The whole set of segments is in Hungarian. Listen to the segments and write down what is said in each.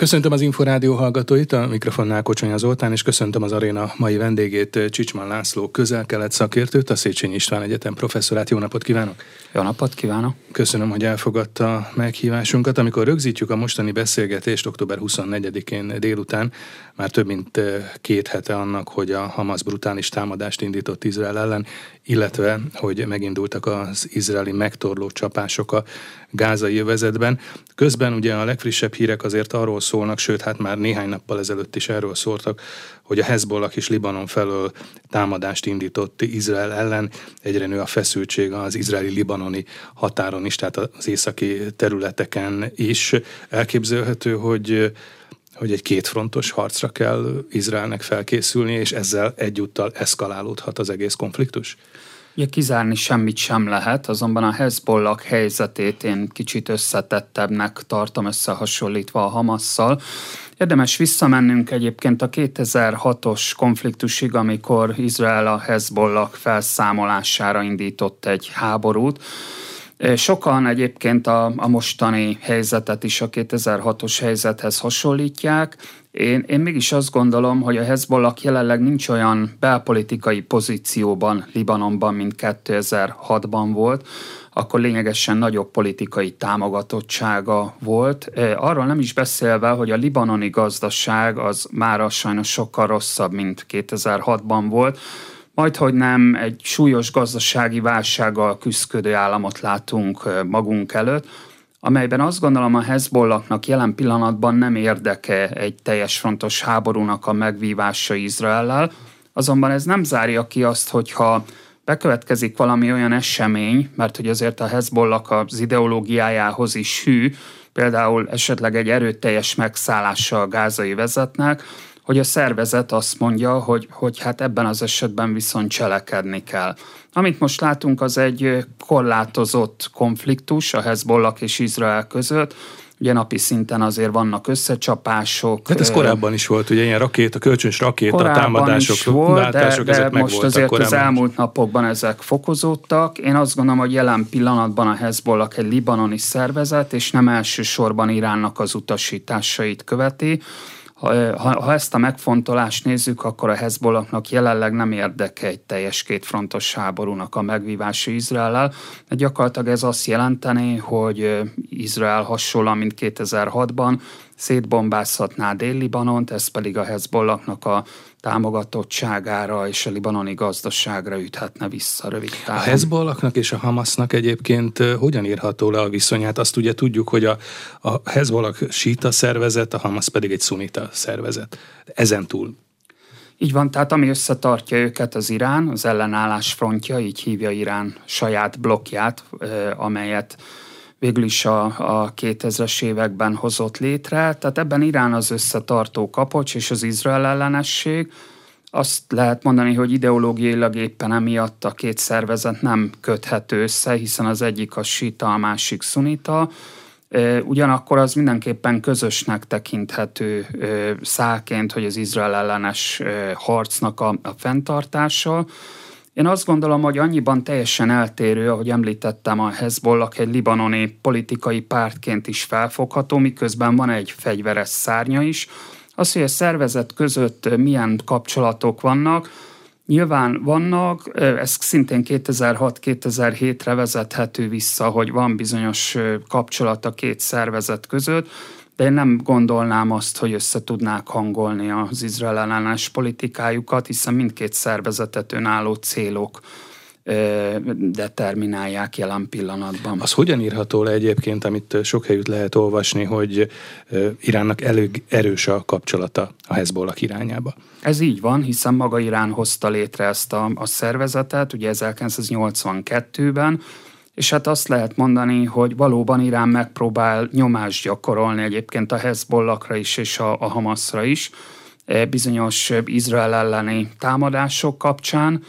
Köszöntöm az Inforádió hallgatóit, a mikrofonnál Kocsonya Zoltán, és köszöntöm az aréna mai vendégét, Csicsman László közel-kelet szakértőt, a Széchenyi István Egyetem professzorát. Jó napot kívánok! Jó napot kívánok! Köszönöm, hogy elfogadta a meghívásunkat. Amikor rögzítjük a mostani beszélgetést október 24-én délután, már több mint két hete annak, hogy a Hamas brutális támadást indított Izrael ellen, illetve, hogy megindultak az izraeli megtorló csapások a gázai övezetben. Közben ugye a legfrissebb hírek azért arról szólnak, sőt, hát már néhány nappal ezelőtt is erről szóltak, hogy a Hezbollah is Libanon felől támadást indított Izrael ellen. Egyre nő a feszültség az izraeli-libanoni határon is, tehát az északi területeken is. Elképzelhető, hogy hogy egy kétfrontos harcra kell Izraelnek felkészülni, és ezzel egyúttal eszkalálódhat az egész konfliktus? Ugye kizárni semmit sem lehet, azonban a Hezbollah helyzetét én kicsit összetettebbnek tartom összehasonlítva a Hamasszal. Érdemes visszamennünk egyébként a 2006-os konfliktusig, amikor Izrael a Hezbollah felszámolására indított egy háborút. Sokan egyébként a, a mostani helyzetet is a 2006-os helyzethez hasonlítják. Én, én mégis azt gondolom, hogy a Hezbollah jelenleg nincs olyan belpolitikai pozícióban Libanonban, mint 2006-ban volt, akkor lényegesen nagyobb politikai támogatottsága volt. Arról nem is beszélve, hogy a libanoni gazdaság az már sajnos sokkal rosszabb, mint 2006-ban volt majd, hogy nem egy súlyos gazdasági válsággal küzdködő államot látunk magunk előtt, amelyben azt gondolom a Hezbollahnak jelen pillanatban nem érdeke egy teljes frontos háborúnak a megvívása Izraellel, azonban ez nem zárja ki azt, hogyha bekövetkezik valami olyan esemény, mert hogy azért a Hezbollah az ideológiájához is hű, például esetleg egy erőteljes megszállással a gázai vezetnek, hogy a szervezet azt mondja, hogy, hogy hát ebben az esetben viszont cselekedni kell. Amit most látunk, az egy korlátozott konfliktus a Hezbollah és Izrael között, Ugye napi szinten azért vannak összecsapások. Hát ez korábban is volt, ugye ilyen rakéta, kölcsönös rakéta, korábban támadások, is volt, de, de ezek most azért az elmúlt napokban ezek fokozódtak. Én azt gondolom, hogy jelen pillanatban a Hezbollah egy libanoni szervezet, és nem elsősorban Iránnak az utasításait követi, ha, ha ezt a megfontolást nézzük, akkor a Hezbollahnak jelenleg nem érdeke egy teljes kétfrontos háborúnak a megvívása Izraellel. Gyakorlatilag ez azt jelenteni, hogy Izrael hasonlóan, mint 2006-ban szétbombázhatná Dél-Libanont, ez pedig a Hezbollahnak a támogatottságára és a libanoni gazdaságra üthetne vissza rövid távon. A Hezbollahnak és a Hamasnak egyébként hogyan írható le a viszonyát? Azt ugye tudjuk, hogy a, a Hezbollah síta szervezet, a Hamas pedig egy szunita szervezet. Ezen túl így van, tehát ami összetartja őket az Irán, az ellenállás frontja, így hívja Irán saját blokkját, amelyet végül is a, a 2000-es években hozott létre. Tehát ebben Irán az összetartó kapocs és az Izrael ellenesség. Azt lehet mondani, hogy ideológiailag éppen emiatt a két szervezet nem köthető össze, hiszen az egyik a sita, a másik szunita. Ugyanakkor az mindenképpen közösnek tekinthető száként, hogy az Izrael ellenes harcnak a, a fenntartása. Én azt gondolom, hogy annyiban teljesen eltérő, ahogy említettem, a Hezbollah egy libanoni politikai pártként is felfogható, miközben van egy fegyveres szárnya is. Az, hogy a szervezet között milyen kapcsolatok vannak, Nyilván vannak, ez szintén 2006-2007-re vezethető vissza, hogy van bizonyos kapcsolat a két szervezet között, de én nem gondolnám azt, hogy össze tudnák hangolni az Izrael ellenes politikájukat, hiszen mindkét szervezetet önálló célok determinálják jelen pillanatban. Az hogyan írható le egyébként, amit sok helyütt lehet olvasni, hogy Iránnak elég erős a kapcsolata a Hezbollah irányába? Ez így van, hiszen maga Irán hozta létre ezt a, a szervezetet, ugye 1982-ben, és hát azt lehet mondani, hogy valóban Irán megpróbál nyomást gyakorolni egyébként a Hezbollahra is és a, a Hamasra is, e, bizonyos Izrael elleni támadások kapcsán.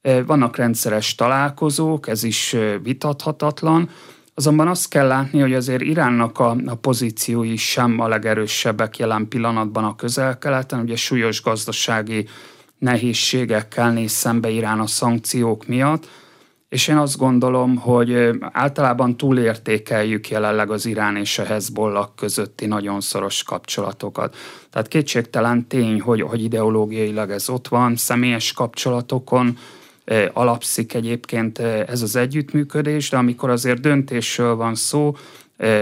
E, vannak rendszeres találkozók, ez is e, vitathatatlan, azonban azt kell látni, hogy azért Iránnak a, a pozíciói sem a legerősebbek jelen pillanatban a közel-keleten, ugye súlyos gazdasági nehézségekkel néz szembe Irán a szankciók miatt, és én azt gondolom, hogy általában túlértékeljük jelenleg az Irán és a Hezbollah közötti nagyon szoros kapcsolatokat. Tehát kétségtelen tény, hogy, hogy ideológiailag ez ott van, személyes kapcsolatokon alapszik egyébként ez az együttműködés, de amikor azért döntésről van szó,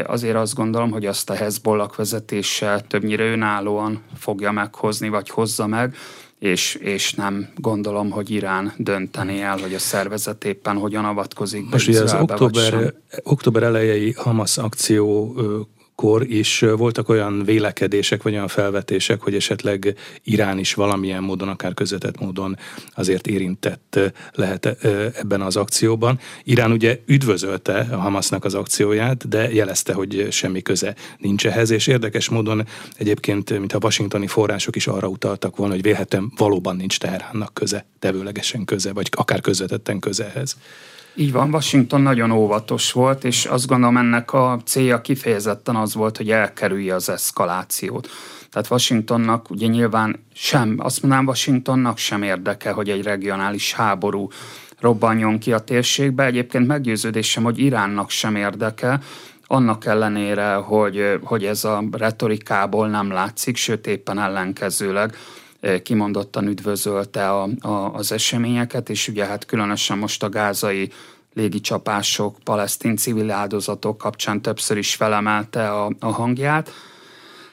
azért azt gondolom, hogy azt a Hezbollah vezetése többnyire önállóan fogja meghozni, vagy hozza meg, és, és nem gondolom, hogy Irán dönteni el, hogy a szervezet éppen hogyan avatkozik be Most ugye az október, október elejei Hamas akció kor is voltak olyan vélekedések, vagy olyan felvetések, hogy esetleg Irán is valamilyen módon, akár közvetett módon azért érintett lehet ebben az akcióban. Irán ugye üdvözölte a Hamasnak az akcióját, de jelezte, hogy semmi köze nincs ehhez, és érdekes módon egyébként, mint a washingtoni források is arra utaltak volna, hogy vélhetően valóban nincs Teheránnak köze, tevőlegesen köze, vagy akár közvetetten köze ehhez. Így van, Washington nagyon óvatos volt, és azt gondolom ennek a célja kifejezetten az volt, hogy elkerülje az eszkalációt. Tehát Washingtonnak ugye nyilván sem, azt mondanám Washingtonnak sem érdeke, hogy egy regionális háború robbanjon ki a térségbe. Egyébként meggyőződésem, hogy Iránnak sem érdeke, annak ellenére, hogy, hogy ez a retorikából nem látszik, sőt éppen ellenkezőleg kimondottan üdvözölte a, a, az eseményeket, és ugye hát különösen most a gázai légicsapások, palesztin civil áldozatok kapcsán többször is felemelte a, a hangját.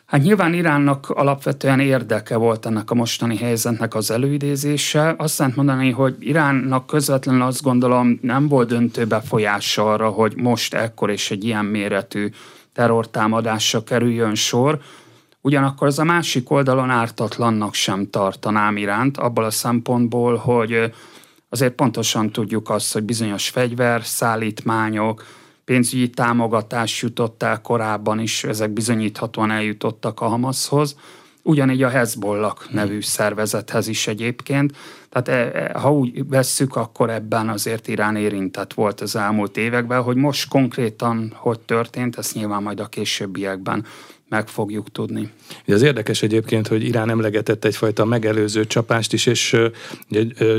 Hát nyilván Iránnak alapvetően érdeke volt ennek a mostani helyzetnek az előidézése. Azt lehet mondani, hogy Iránnak közvetlenül azt gondolom nem volt döntő befolyása arra, hogy most ekkor és egy ilyen méretű terrortámadásra kerüljön sor. Ugyanakkor az a másik oldalon ártatlannak sem tartanám iránt, abból a szempontból, hogy azért pontosan tudjuk azt, hogy bizonyos fegyver, szállítmányok, pénzügyi támogatás jutott el korábban is, ezek bizonyíthatóan eljutottak a Hamaszhoz, ugyanígy a Hezbollah nevű szervezethez is egyébként. Tehát e, e, ha úgy vesszük, akkor ebben azért Irán érintett volt az elmúlt években, hogy most konkrétan hogy történt, ezt nyilván majd a későbbiekben meg fogjuk tudni. Az érdekes egyébként, hogy Irán emlegetett egyfajta megelőző csapást is, és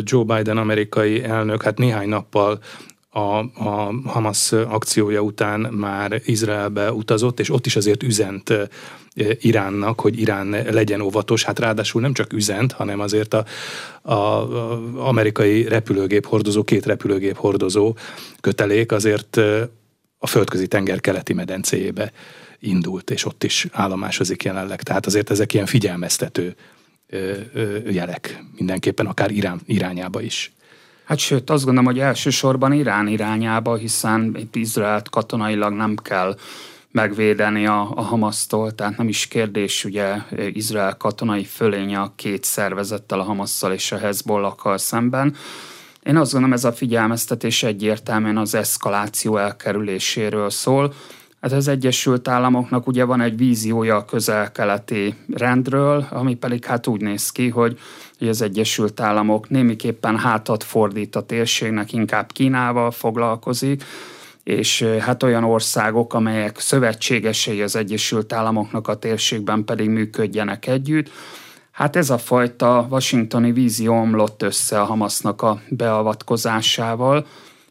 Joe Biden amerikai elnök hát néhány nappal a, a Hamas akciója után már Izraelbe utazott, és ott is azért üzent Iránnak, hogy Irán legyen óvatos. Hát ráadásul nem csak üzent, hanem azért a, a, a amerikai repülőgép hordozó, két repülőgép hordozó kötelék azért a földközi tenger keleti medencéjébe indult, és ott is állomásozik jelenleg. Tehát azért ezek ilyen figyelmeztető jelek mindenképpen, akár Irán irányába is. Hát sőt, azt gondolom, hogy elsősorban Irán irányába, hiszen itt Izraelt katonailag nem kell megvédeni a, a Hamasztól, tehát nem is kérdés, ugye Izrael katonai fölénye a két szervezettel, a Hamasszal és a Hezbollakkal szemben. Én azt gondolom, ez a figyelmeztetés egyértelműen az eszkaláció elkerüléséről szól, Hát az Egyesült Államoknak ugye van egy víziója a közel-keleti rendről, ami pedig hát úgy néz ki, hogy, hogy az Egyesült Államok némiképpen hátat fordít a térségnek, inkább Kínával foglalkozik, és hát olyan országok, amelyek szövetségesei az Egyesült Államoknak a térségben pedig működjenek együtt. Hát ez a fajta washingtoni vízió omlott össze a Hamasznak a beavatkozásával,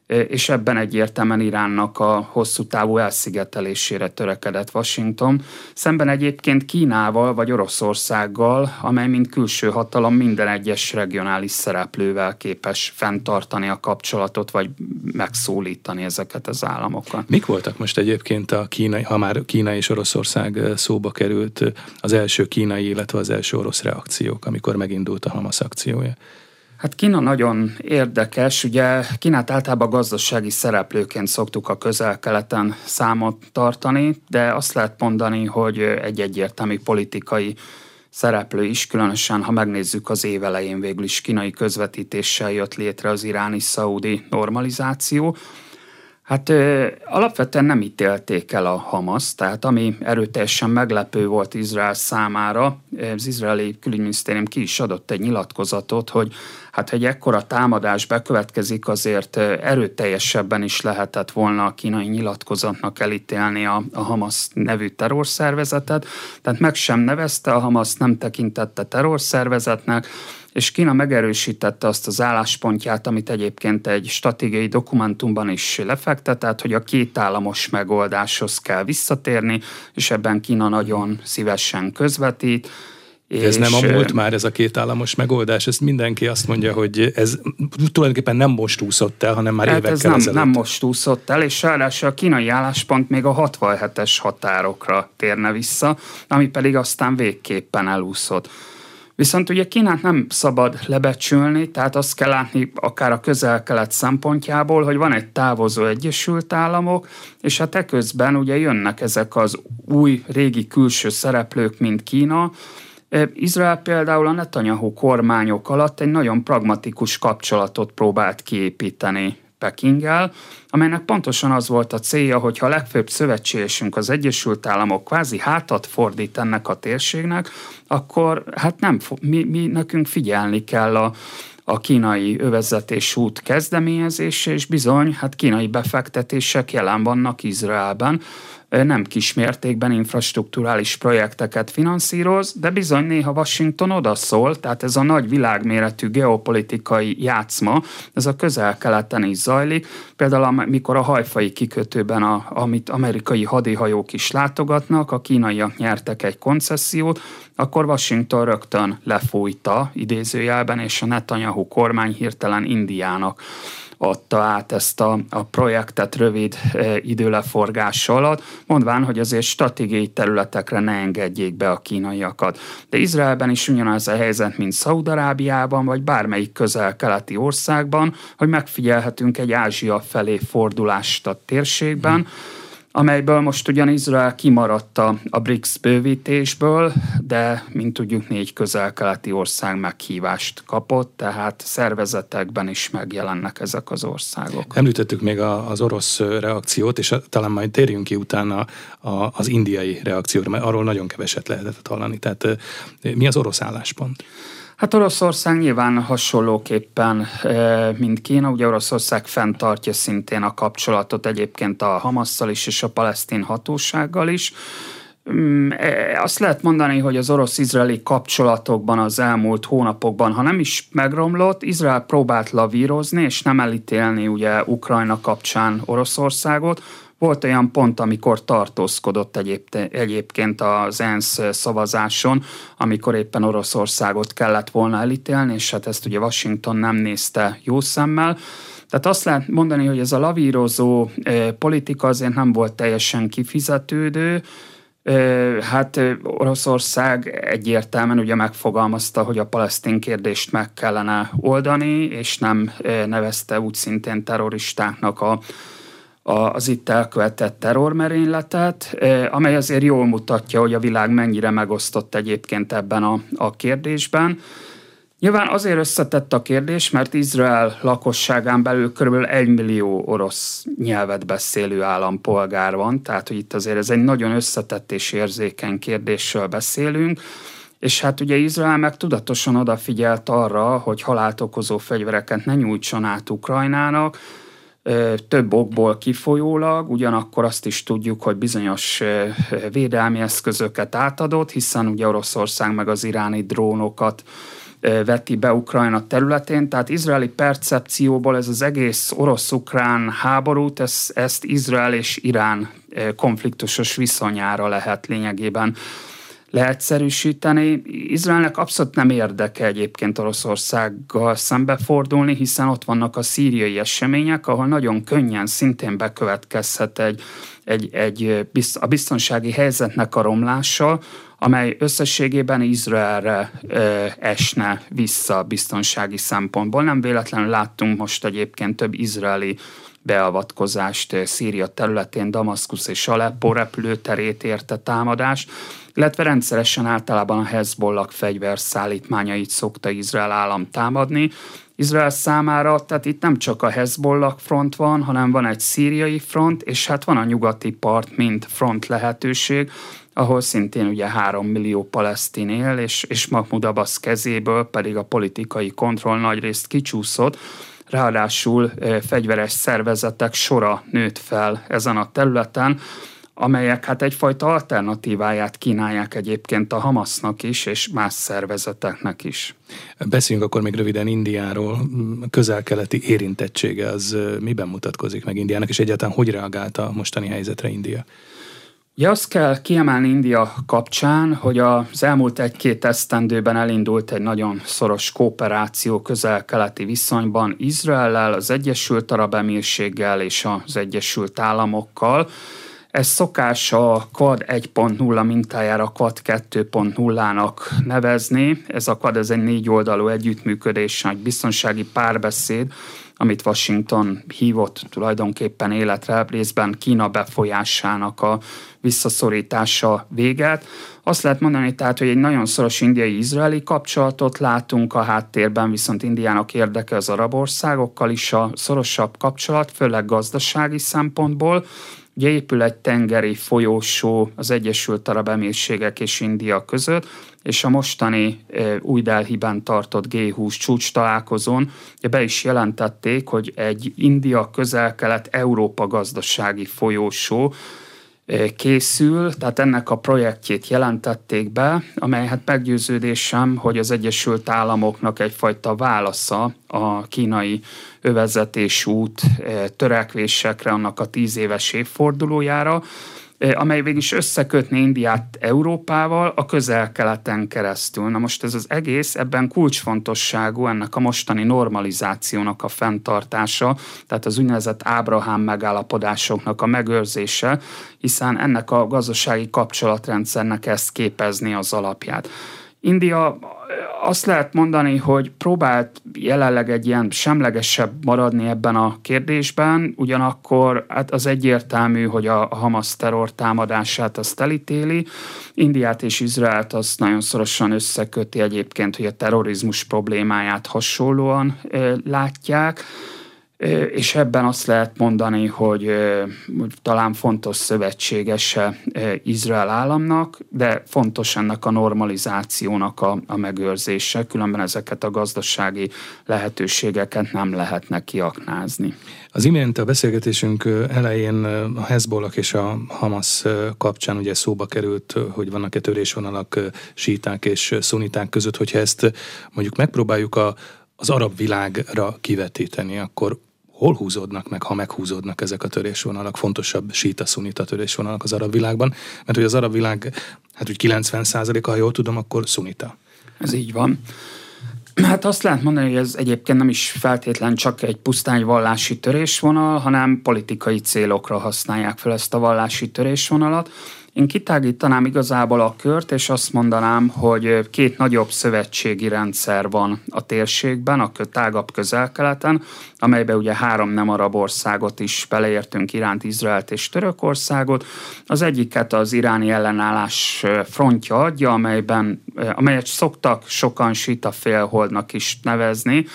és ebben egyértelműen Iránnak a hosszú távú elszigetelésére törekedett Washington, szemben egyébként Kínával vagy Oroszországgal, amely mint külső hatalom minden egyes regionális szereplővel képes fenntartani a kapcsolatot, vagy megszólítani ezeket az államokat. Mik voltak most egyébként a kínai, ha már Kína és Oroszország szóba került, az első kínai, illetve az első orosz reakciók, amikor megindult a Hamas akciója? Hát Kína nagyon érdekes, ugye Kínát általában gazdasági szereplőként szoktuk a közel-keleten számot tartani, de azt lehet mondani, hogy egy egyértelmű politikai szereplő is, különösen ha megnézzük az évelején végül is kínai közvetítéssel jött létre az iráni-szaudi normalizáció, Hát ö, alapvetően nem ítélték el a Hamas, tehát ami erőteljesen meglepő volt Izrael számára, az izraeli külügyminisztérium ki is adott egy nyilatkozatot, hogy hát egy ekkora támadás bekövetkezik, azért erőteljesebben is lehetett volna a kínai nyilatkozatnak elítélni a, a Hamas nevű terrorszervezetet, tehát meg sem nevezte a Hamas, nem tekintette terrorszervezetnek, és Kína megerősítette azt az álláspontját, amit egyébként egy stratégiai dokumentumban is lefektetett, hogy a két államos megoldáshoz kell visszatérni, és ebben Kína nagyon szívesen közvetít. De ez nem a múlt már ez a két államos megoldás, ezt mindenki azt mondja, hogy ez tulajdonképpen nem most úszott el, hanem már hát évekkel ez nem, ezelőtt. nem most úszott el, és ráadásul a kínai álláspont még a 67-es határokra térne vissza, ami pedig aztán végképpen elúszott. Viszont ugye Kínát nem szabad lebecsülni, tehát azt kell látni akár a közel-kelet szempontjából, hogy van egy távozó Egyesült Államok, és hát eközben ugye jönnek ezek az új, régi külső szereplők, mint Kína, Izrael például a Netanyahu kormányok alatt egy nagyon pragmatikus kapcsolatot próbált kiépíteni Pekinggel, amelynek pontosan az volt a célja, hogy ha a legfőbb szövetségesünk az Egyesült Államok kvázi hátat fordít ennek a térségnek, akkor hát nem, mi, mi nekünk figyelni kell a, a kínai övezetés út kezdeményezése, és bizony, hát kínai befektetések jelen vannak Izraelben, nem kismértékben infrastruktúrális projekteket finanszíroz, de bizony néha Washington odaszól, tehát ez a nagy világméretű geopolitikai játszma, ez a közel-keleten is zajlik. Például amikor a hajfai kikötőben, a, amit amerikai hadihajók is látogatnak, a kínaiak nyertek egy koncesziót, akkor Washington rögtön lefújta idézőjelben, és a Netanyahu kormány hirtelen Indiának adta át ezt a, a projektet rövid e, időleforgás alatt, mondván, hogy azért stratégiai területekre ne engedjék be a kínaiakat. De Izraelben is ugyanaz a helyzet, mint Szaudarábiában, vagy bármelyik közel-keleti országban, hogy megfigyelhetünk egy Ázsia felé fordulást a térségben, hmm amelyből most ugyan Izrael kimaradt a, BRICS bővítésből, de mint tudjuk négy közel-keleti ország meghívást kapott, tehát szervezetekben is megjelennek ezek az országok. Említettük még a, az orosz reakciót, és talán majd térjünk ki utána az indiai reakcióra, mert arról nagyon keveset lehetett hallani. Tehát mi az orosz álláspont? Hát Oroszország nyilván hasonlóképpen, mint Kína, ugye Oroszország fenntartja szintén a kapcsolatot egyébként a Hamasszal is és a palesztin hatósággal is. Mm, azt lehet mondani, hogy az orosz-izraeli kapcsolatokban az elmúlt hónapokban, ha nem is megromlott, Izrael próbált lavírozni és nem elítélni ugye Ukrajna kapcsán Oroszországot, volt olyan pont, amikor tartózkodott egyébként az ENSZ szavazáson, amikor éppen Oroszországot kellett volna elítélni, és hát ezt ugye Washington nem nézte jó szemmel. Tehát azt lehet mondani, hogy ez a lavírozó politika azért nem volt teljesen kifizetődő, Hát Oroszország egyértelműen ugye megfogalmazta, hogy a palesztin kérdést meg kellene oldani, és nem nevezte úgy szintén terroristáknak a az itt elkövetett terrormerényletet, amely azért jól mutatja, hogy a világ mennyire megosztott egyébként ebben a, a kérdésben. Nyilván azért összetett a kérdés, mert Izrael lakosságán belül kb. 1 millió orosz nyelvet beszélő állampolgár van, tehát hogy itt azért ez egy nagyon összetett és érzékeny kérdésről beszélünk, és hát ugye Izrael meg tudatosan odafigyelt arra, hogy halált okozó fegyvereket ne nyújtson át Ukrajnának, több okból kifolyólag, ugyanakkor azt is tudjuk, hogy bizonyos védelmi eszközöket átadott, hiszen ugye Oroszország meg az iráni drónokat veti be Ukrajna területén, tehát izraeli percepcióból ez az egész orosz-ukrán háborút, ezt, ezt Izrael és Irán konfliktusos viszonyára lehet lényegében leegyszerűsíteni. Izraelnek abszolút nem érdeke egyébként Oroszországgal szembefordulni, hiszen ott vannak a szíriai események, ahol nagyon könnyen szintén bekövetkezhet egy, egy, egy a biztonsági helyzetnek a romlása, amely összességében Izraelre esne vissza biztonsági szempontból. Nem véletlenül láttunk most egyébként több izraeli beavatkozást Szíria területén, Damaszkusz és Aleppo repülőterét érte támadást illetve rendszeresen általában a Hezbollah fegyverszállítmányait szokta Izrael állam támadni. Izrael számára, tehát itt nem csak a Hezbollah front van, hanem van egy szíriai front, és hát van a nyugati part, mint front lehetőség, ahol szintén ugye három millió palesztin él, és, és Mahmoud Abbas kezéből pedig a politikai kontroll nagyrészt kicsúszott, ráadásul fegyveres szervezetek sora nőtt fel ezen a területen, amelyek hát egyfajta alternatíváját kínálják egyébként a Hamasznak is, és más szervezeteknek is. Beszéljünk akkor még röviden Indiáról. Közel-keleti érintettsége az miben mutatkozik meg Indiának, és egyáltalán hogy reagált a mostani helyzetre India? Ja, azt kell kiemelni India kapcsán, hogy az elmúlt egy-két esztendőben elindult egy nagyon szoros kooperáció közel-keleti viszonyban Izraellel, az Egyesült Arab Emírséggel és az Egyesült Államokkal, ez szokás a Quad 1.0 mintájára Quad 2.0-nak nevezni. Ez a Quad ez egy négy oldalú együttműködés, egy biztonsági párbeszéd, amit Washington hívott tulajdonképpen életre, részben Kína befolyásának a visszaszorítása véget. Azt lehet mondani tehát, hogy egy nagyon szoros indiai-izraeli kapcsolatot látunk a háttérben, viszont Indiának érdeke az arab országokkal is a szorosabb kapcsolat, főleg gazdasági szempontból, Ugye épül egy tengeri folyósó az Egyesült Arab Emírségek és India között, és a mostani e, új Delhi-ben tartott G20 csúcs találkozón ugye be is jelentették, hogy egy India közel-kelet Európa gazdasági folyósó készül, tehát ennek a projektjét jelentették be, amely hát meggyőződésem, hogy az Egyesült Államoknak egyfajta válasza a kínai övezetés út törekvésekre, annak a tíz éves évfordulójára, amely végig is összekötni Indiát Európával a közel-keleten keresztül. Na most ez az egész ebben kulcsfontosságú ennek a mostani normalizációnak a fenntartása, tehát az úgynevezett Ábrahám megállapodásoknak a megőrzése, hiszen ennek a gazdasági kapcsolatrendszernek ezt képezni az alapját. India azt lehet mondani, hogy próbált jelenleg egy ilyen semlegesebb maradni ebben a kérdésben, ugyanakkor hát az egyértelmű, hogy a Hamas terror támadását azt elítéli. Indiát és Izraelt azt nagyon szorosan összeköti egyébként, hogy a terrorizmus problémáját hasonlóan látják és ebben azt lehet mondani, hogy talán fontos szövetségese Izrael államnak, de fontos ennek a normalizációnak a, a megőrzése, különben ezeket a gazdasági lehetőségeket nem lehetne kiaknázni. Az imént a beszélgetésünk elején a Hezbollah és a Hamas kapcsán ugye szóba került, hogy vannak-e törésvonalak síták és szuniták között, hogyha ezt mondjuk megpróbáljuk a az arab világra kivetíteni, akkor hol húzódnak meg, ha meghúzódnak ezek a törésvonalak, fontosabb síta szunita törésvonalak az arab világban, mert hogy az arab világ, hát úgy 90 ha jól tudom, akkor szunita. Ez így van. Hát azt lehet mondani, hogy ez egyébként nem is feltétlen csak egy pusztán vallási törésvonal, hanem politikai célokra használják fel ezt a vallási törésvonalat. Én kitágítanám igazából a kört, és azt mondanám, hogy két nagyobb szövetségi rendszer van a térségben, a tágabb közel-keleten, amelyben ugye három nem arab országot is beleértünk, Iránt, Izraelt és Törökországot. Az egyiket az iráni ellenállás frontja adja, amelyben, amelyet szoktak sokan sita félholdnak is nevezni,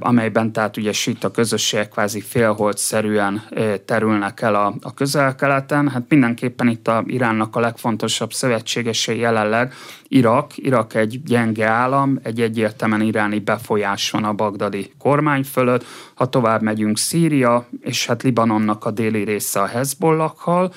amelyben tehát ugye a közösségek kvázi félholdszerűen terülnek el a, a közel-keleten. Hát mindenképpen itt a Iránnak a legfontosabb szövetségese jelenleg Irak. Irak egy gyenge állam, egy egyértelműen iráni befolyás van a bagdadi kormány fölött. Ha tovább megyünk Szíria, és hát Libanonnak a déli része a Hezbollakkal,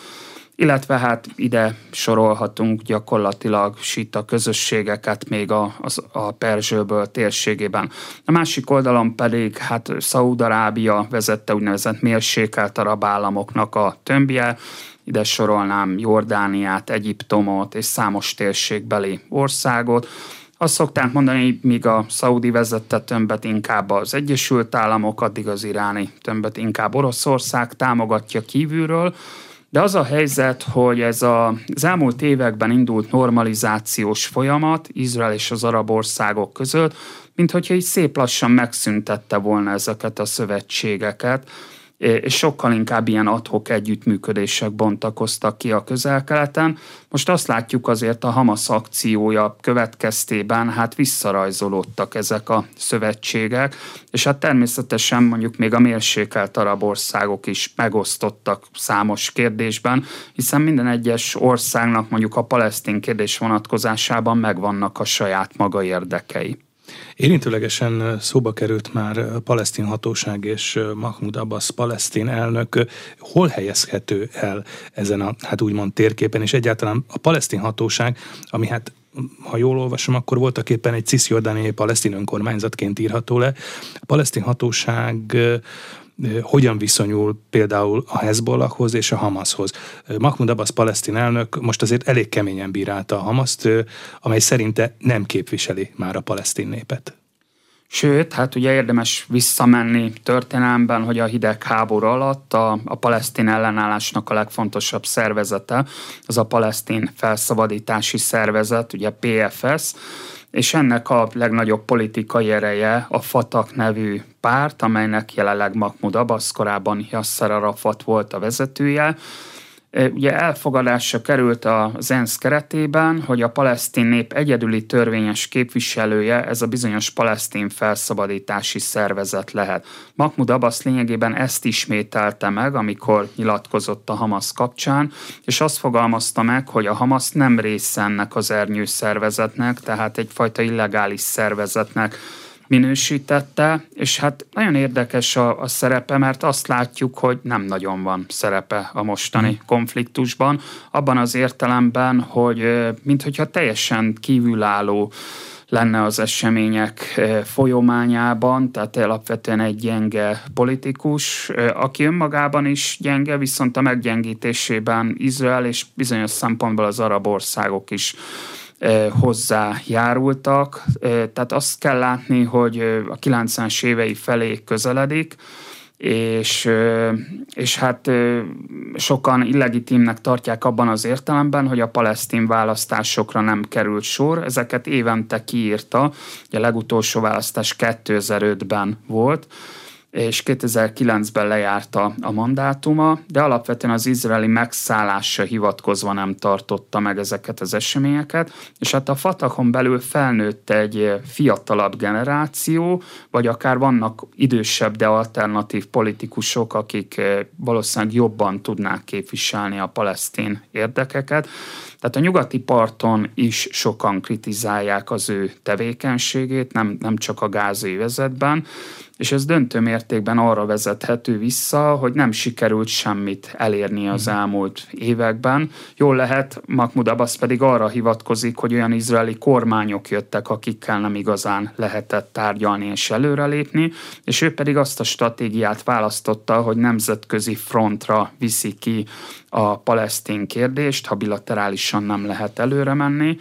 illetve hát ide sorolhatunk gyakorlatilag a közösségeket még a, a, a Perzsőből térségében. A másik oldalon pedig hát Szaúd-Arábia vezette úgynevezett mérsékelt arab államoknak a tömbje, ide sorolnám Jordániát, Egyiptomot és számos térségbeli országot, azt szokták mondani, míg a szaudi vezette tömbet inkább az Egyesült Államok, addig az iráni tömbet inkább Oroszország támogatja kívülről, de az a helyzet, hogy ez a, az elmúlt években indult normalizációs folyamat Izrael és az arab országok között, mint hogyha így szép lassan megszüntette volna ezeket a szövetségeket, és sokkal inkább ilyen adhok együttműködések bontakoztak ki a közel-keleten. Most azt látjuk azért a Hamas akciója következtében hát visszarajzolódtak ezek a szövetségek, és hát természetesen mondjuk még a mérsékelt arab országok is megosztottak számos kérdésben, hiszen minden egyes országnak mondjuk a palesztin kérdés vonatkozásában megvannak a saját maga érdekei. Érintőlegesen szóba került már a palesztin hatóság és Mahmoud Abbas palesztin elnök. Hol helyezhető el ezen a, hát úgymond térképen, és egyáltalán a palesztin hatóság, ami hát ha jól olvasom, akkor voltak éppen egy cisziordániai palesztin önkormányzatként írható le. A palesztin hatóság hogyan viszonyul például a Hezbollahhoz és a Hamashoz. Mahmoud Abbas palesztin elnök most azért elég keményen bírálta a Hamaszt, amely szerinte nem képviseli már a palesztin népet. Sőt, hát ugye érdemes visszamenni történelemben, hogy a hidegháború alatt a, a palesztin ellenállásnak a legfontosabb szervezete, az a palesztin felszabadítási szervezet, ugye PFS, és ennek a legnagyobb politikai ereje a Fatak nevű párt, amelynek jelenleg Mahmoud Abbas korábban Yasser Arafat volt a vezetője, Ugye elfogadásra került az ENSZ keretében, hogy a palesztin nép egyedüli törvényes képviselője ez a bizonyos palesztin felszabadítási szervezet lehet. Mahmoud Abbas lényegében ezt ismételte meg, amikor nyilatkozott a Hamas kapcsán, és azt fogalmazta meg, hogy a Hamas nem része ennek az ernyő szervezetnek, tehát egyfajta illegális szervezetnek, minősítette, és hát nagyon érdekes a, a szerepe, mert azt látjuk, hogy nem nagyon van szerepe a mostani hmm. konfliktusban, abban az értelemben, hogy minthogyha teljesen kívülálló lenne az események folyamányában, tehát alapvetően egy gyenge politikus, aki önmagában is gyenge, viszont a meggyengítésében Izrael és bizonyos szempontból az arab országok is hozzájárultak. Tehát azt kell látni, hogy a 90-es évei felé közeledik, és, és hát sokan illegitimnek tartják abban az értelemben, hogy a palesztin választásokra nem került sor. Ezeket évente kiírta, a legutolsó választás 2005-ben volt, és 2009-ben lejárta a mandátuma, de alapvetően az izraeli megszállásra hivatkozva nem tartotta meg ezeket az eseményeket, és hát a Fatahon belül felnőtt egy fiatalabb generáció, vagy akár vannak idősebb, de alternatív politikusok, akik valószínűleg jobban tudnák képviselni a palesztin érdekeket. Tehát a nyugati parton is sokan kritizálják az ő tevékenységét, nem, nem csak a gázai vezetben, és ez döntő mértékben arra vezethető vissza, hogy nem sikerült semmit elérni az mhm. elmúlt években. Jól lehet, Mahmoud Abbas pedig arra hivatkozik, hogy olyan izraeli kormányok jöttek, akikkel nem igazán lehetett tárgyalni és előrelépni, és ő pedig azt a stratégiát választotta, hogy nemzetközi frontra viszi ki a palesztin kérdést, ha bilaterálisan nem lehet előre menni.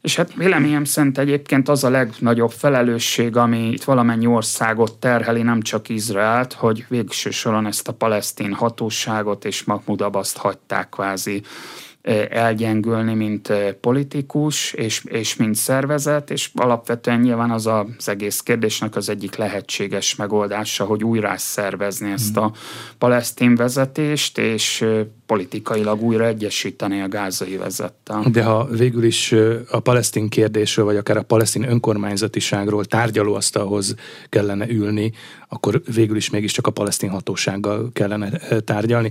És hát véleményem szerint egyébként az a legnagyobb felelősség, ami itt valamennyi országot terheli, nem csak Izraelt, hogy végső soron ezt a palesztin hatóságot és Mahmoud Abbaszt hagyták kvázi elgyengülni, mint politikus és, és mint szervezet, és alapvetően nyilván az az egész kérdésnek az egyik lehetséges megoldása, hogy újra szervezni ezt a palesztin vezetést, és politikailag újra egyesíteni a gázai vezettel. De ha végül is a palesztin kérdésről, vagy akár a palesztin önkormányzatiságról tárgyalóasztalhoz kellene ülni, akkor végül is mégiscsak a palesztin hatósággal kellene tárgyalni.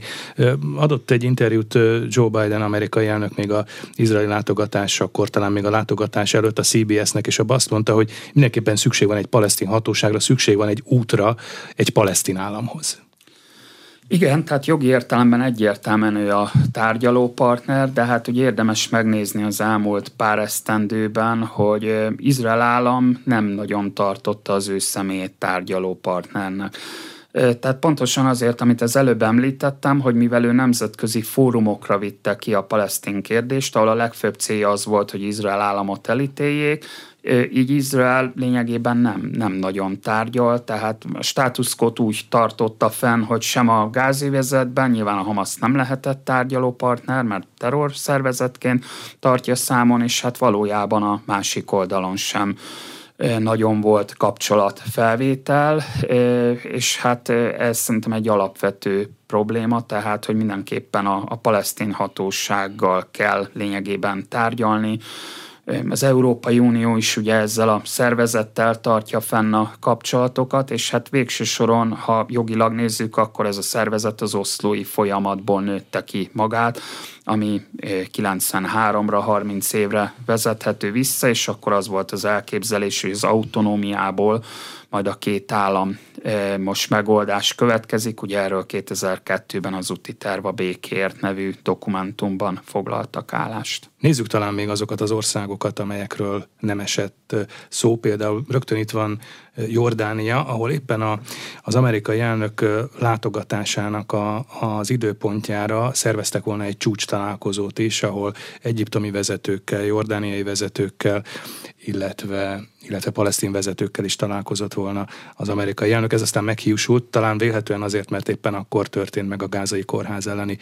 Adott egy interjút Joe Biden, amerikai elnök még a izraeli látogatásakor, talán még a látogatás előtt a CBS-nek, és abban azt mondta, hogy mindenképpen szükség van egy palesztin hatóságra, szükség van egy útra egy palesztin államhoz. Igen, tehát jogi értelemben egyértelműen ő a tárgyalópartner, de hát ugye érdemes megnézni az elmúlt pár esztendőben, hogy Izrael állam nem nagyon tartotta az ő személyét tárgyalópartnernek. Tehát pontosan azért, amit az előbb említettem, hogy mivel ő nemzetközi fórumokra vitte ki a palesztin kérdést, ahol a legfőbb célja az volt, hogy Izrael államot elítéljék, így Izrael lényegében nem, nem nagyon tárgyal, tehát a státuszkot úgy tartotta fenn, hogy sem a gázévezetben, nyilván a Hamas nem lehetett tárgyaló partner, mert terrorszervezetként tartja számon, és hát valójában a másik oldalon sem nagyon volt kapcsolatfelvétel, és hát ez szerintem egy alapvető probléma, tehát hogy mindenképpen a, a palesztin hatósággal kell lényegében tárgyalni, az Európai Unió is ugye ezzel a szervezettel tartja fenn a kapcsolatokat, és hát végső soron, ha jogilag nézzük, akkor ez a szervezet az oszlói folyamatból nőtte ki magát, ami 93-ra, 30 évre vezethető vissza, és akkor az volt az elképzelés, hogy az autonómiából majd a két állam most megoldás következik. Ugye erről 2002-ben az úti a békért nevű dokumentumban foglaltak állást. Nézzük talán még azokat az országokat, amelyekről nem esett szó. Például rögtön itt van Jordánia, ahol éppen a, az amerikai elnök látogatásának a, az időpontjára szerveztek volna egy csúcs találkozót is, ahol egyiptomi vezetőkkel, jordániai vezetőkkel, illetve illetve palesztin vezetőkkel is találkozott volna az amerikai elnök. Ez aztán meghiúsult, talán vélhetően azért, mert éppen akkor történt meg a gázai kórház elleni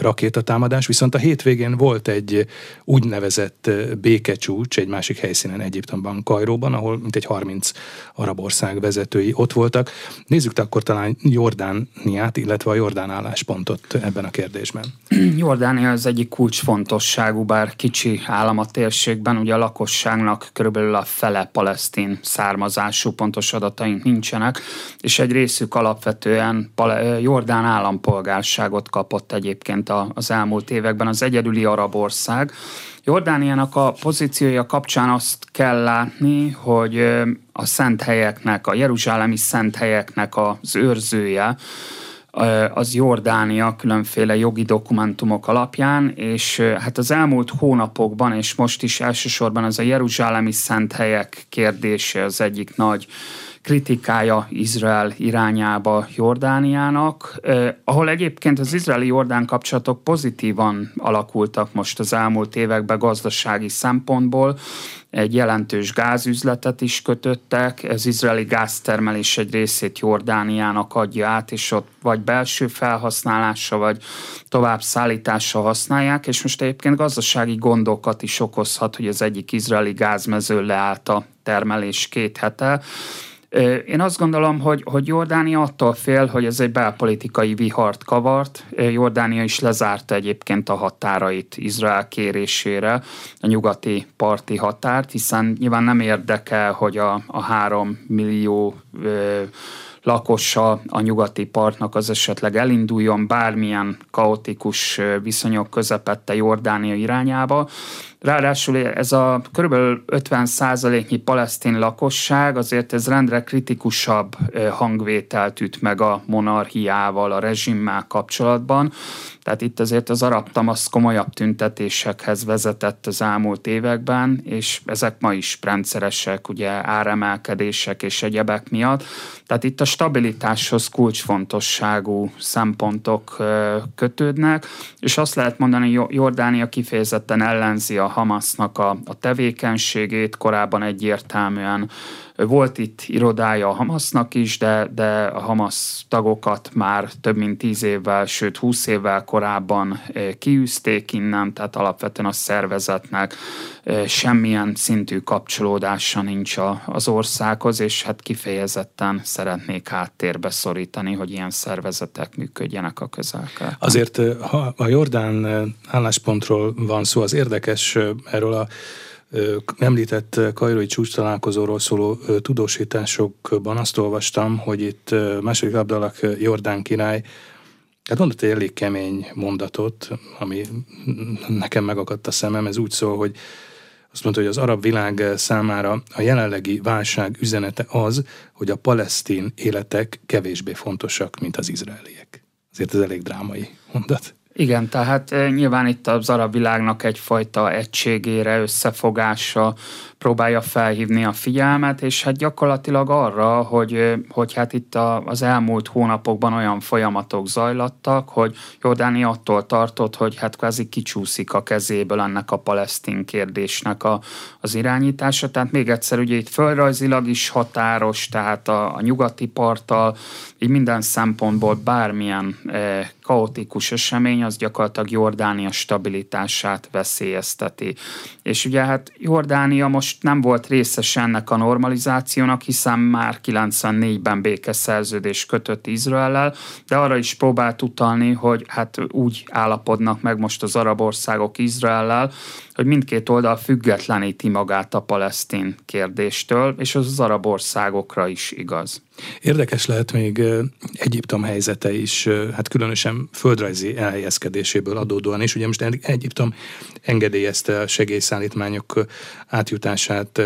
rakétatámadás. Viszont a hétvégén volt egy úgynevezett békecsúcs egy másik helyszínen Egyiptomban, Kajróban, ahol mintegy 30 arab ország vezetői ott voltak. Nézzük akkor talán Jordániát, illetve a Jordán álláspontot ebben a kérdésben. Jordánia az egyik kulcsfontosságú, bár kicsi állam a térségben, ugye a lakosságnak körülbelül a fele palesztin származású, pontos adataink nincsenek, és egy részük alapvetően Jordán állampolgárságot kapott egyébként az elmúlt években, az egyedüli arab ország. Jordániának a pozíciója kapcsán azt kell látni, hogy a szent helyeknek, a jeruzsálemi szent helyeknek az őrzője, az Jordánia különféle jogi dokumentumok alapján, és hát az elmúlt hónapokban, és most is elsősorban az a Jeruzsálemi szent helyek kérdése az egyik nagy kritikája Izrael irányába Jordániának, eh, ahol egyébként az izraeli-jordán kapcsolatok pozitívan alakultak most az elmúlt években gazdasági szempontból, egy jelentős gázüzletet is kötöttek, az izraeli gáztermelés egy részét Jordániának adja át, és ott vagy belső felhasználása, vagy tovább szállítása használják, és most egyébként gazdasági gondokat is okozhat, hogy az egyik izraeli gázmező leállt a termelés két hete, én azt gondolom, hogy, hogy Jordánia attól fél, hogy ez egy belpolitikai vihart kavart. Jordánia is lezárta egyébként a határait Izrael kérésére, a nyugati parti határt, hiszen nyilván nem érdekel, hogy a, a három millió ö, lakosa a nyugati partnak az esetleg elinduljon bármilyen kaotikus viszonyok közepette Jordánia irányába. Ráadásul ez a kb. 50 százaléknyi palesztin lakosság azért ez rendre kritikusabb hangvételt üt meg a monarchiával, a rezsimmel kapcsolatban. Tehát itt azért az arab tamasz komolyabb tüntetésekhez vezetett az elmúlt években, és ezek ma is rendszeresek, ugye áremelkedések és egyebek miatt. Tehát itt a stabilitáshoz kulcsfontosságú szempontok kötődnek, és azt lehet mondani, hogy Jordánia kifejezetten ellenzi a Hamasnak a, a tevékenységét, korábban egyértelműen volt itt irodája a Hamasnak is, de, de a Hamas tagokat már több mint tíz évvel, sőt húsz évvel korábban eh, kiűzték innen, tehát alapvetően a szervezetnek eh, semmilyen szintű kapcsolódása nincs az országhoz, és hát kifejezetten szeretnék háttérbe szorítani, hogy ilyen szervezetek működjenek a közelkel. Azért, eh, ha a Jordán álláspontról van szó, az érdekes erről a említett kajrói csúcs találkozóról szóló tudósításokban azt olvastam, hogy itt második Abdalak Jordán király Hát mondott egy elég kemény mondatot, ami nekem megakadt a szemem, ez úgy szól, hogy azt mondta, hogy az arab világ számára a jelenlegi válság üzenete az, hogy a palesztin életek kevésbé fontosak, mint az izraeliek. Azért ez elég drámai mondat. Igen, tehát nyilván itt az arab világnak egyfajta egységére, összefogásra próbálja felhívni a figyelmet, és hát gyakorlatilag arra, hogy, hogy hát itt a, az elmúlt hónapokban olyan folyamatok zajlattak, hogy Jordánia attól tartott, hogy hát kvázi kicsúszik a kezéből ennek a palesztin kérdésnek a, az irányítása. Tehát még egyszer, ugye itt földrajzilag is határos, tehát a, a nyugati parttal, így minden szempontból bármilyen e, kaotikus esemény, az gyakorlatilag Jordánia stabilitását veszélyezteti. És ugye hát Jordánia most most nem volt részes ennek a normalizációnak, hiszen már 94-ben békeszerződés kötött Izraellel, de arra is próbált utalni, hogy hát úgy állapodnak meg most az arab országok Izraellel, hogy mindkét oldal függetleníti magát a palesztin kérdéstől, és az az arab országokra is igaz. Érdekes lehet még Egyiptom helyzete is, hát különösen földrajzi elhelyezkedéséből adódóan is. Ugye most Egyiptom engedélyezte a segélyszállítmányok átjutását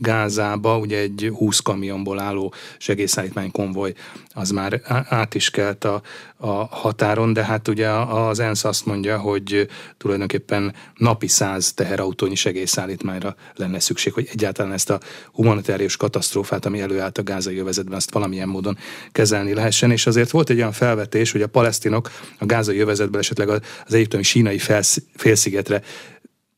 Gázába, ugye egy 20 kamionból álló segélyszállítmány konvoj az már át is kelt a, a határon, de hát ugye az ENSZ azt mondja, hogy tulajdonképpen napi száz teherautónyi segélyszállítmányra lenne szükség, hogy egyáltalán ezt a humanitárius katasztrófát, ami előállt a gázai övezetben, azt valamilyen módon kezelni lehessen. És azért volt egy olyan felvetés, hogy a palesztinok a gázai övezetből esetleg az egyiptomi sínai félszigetre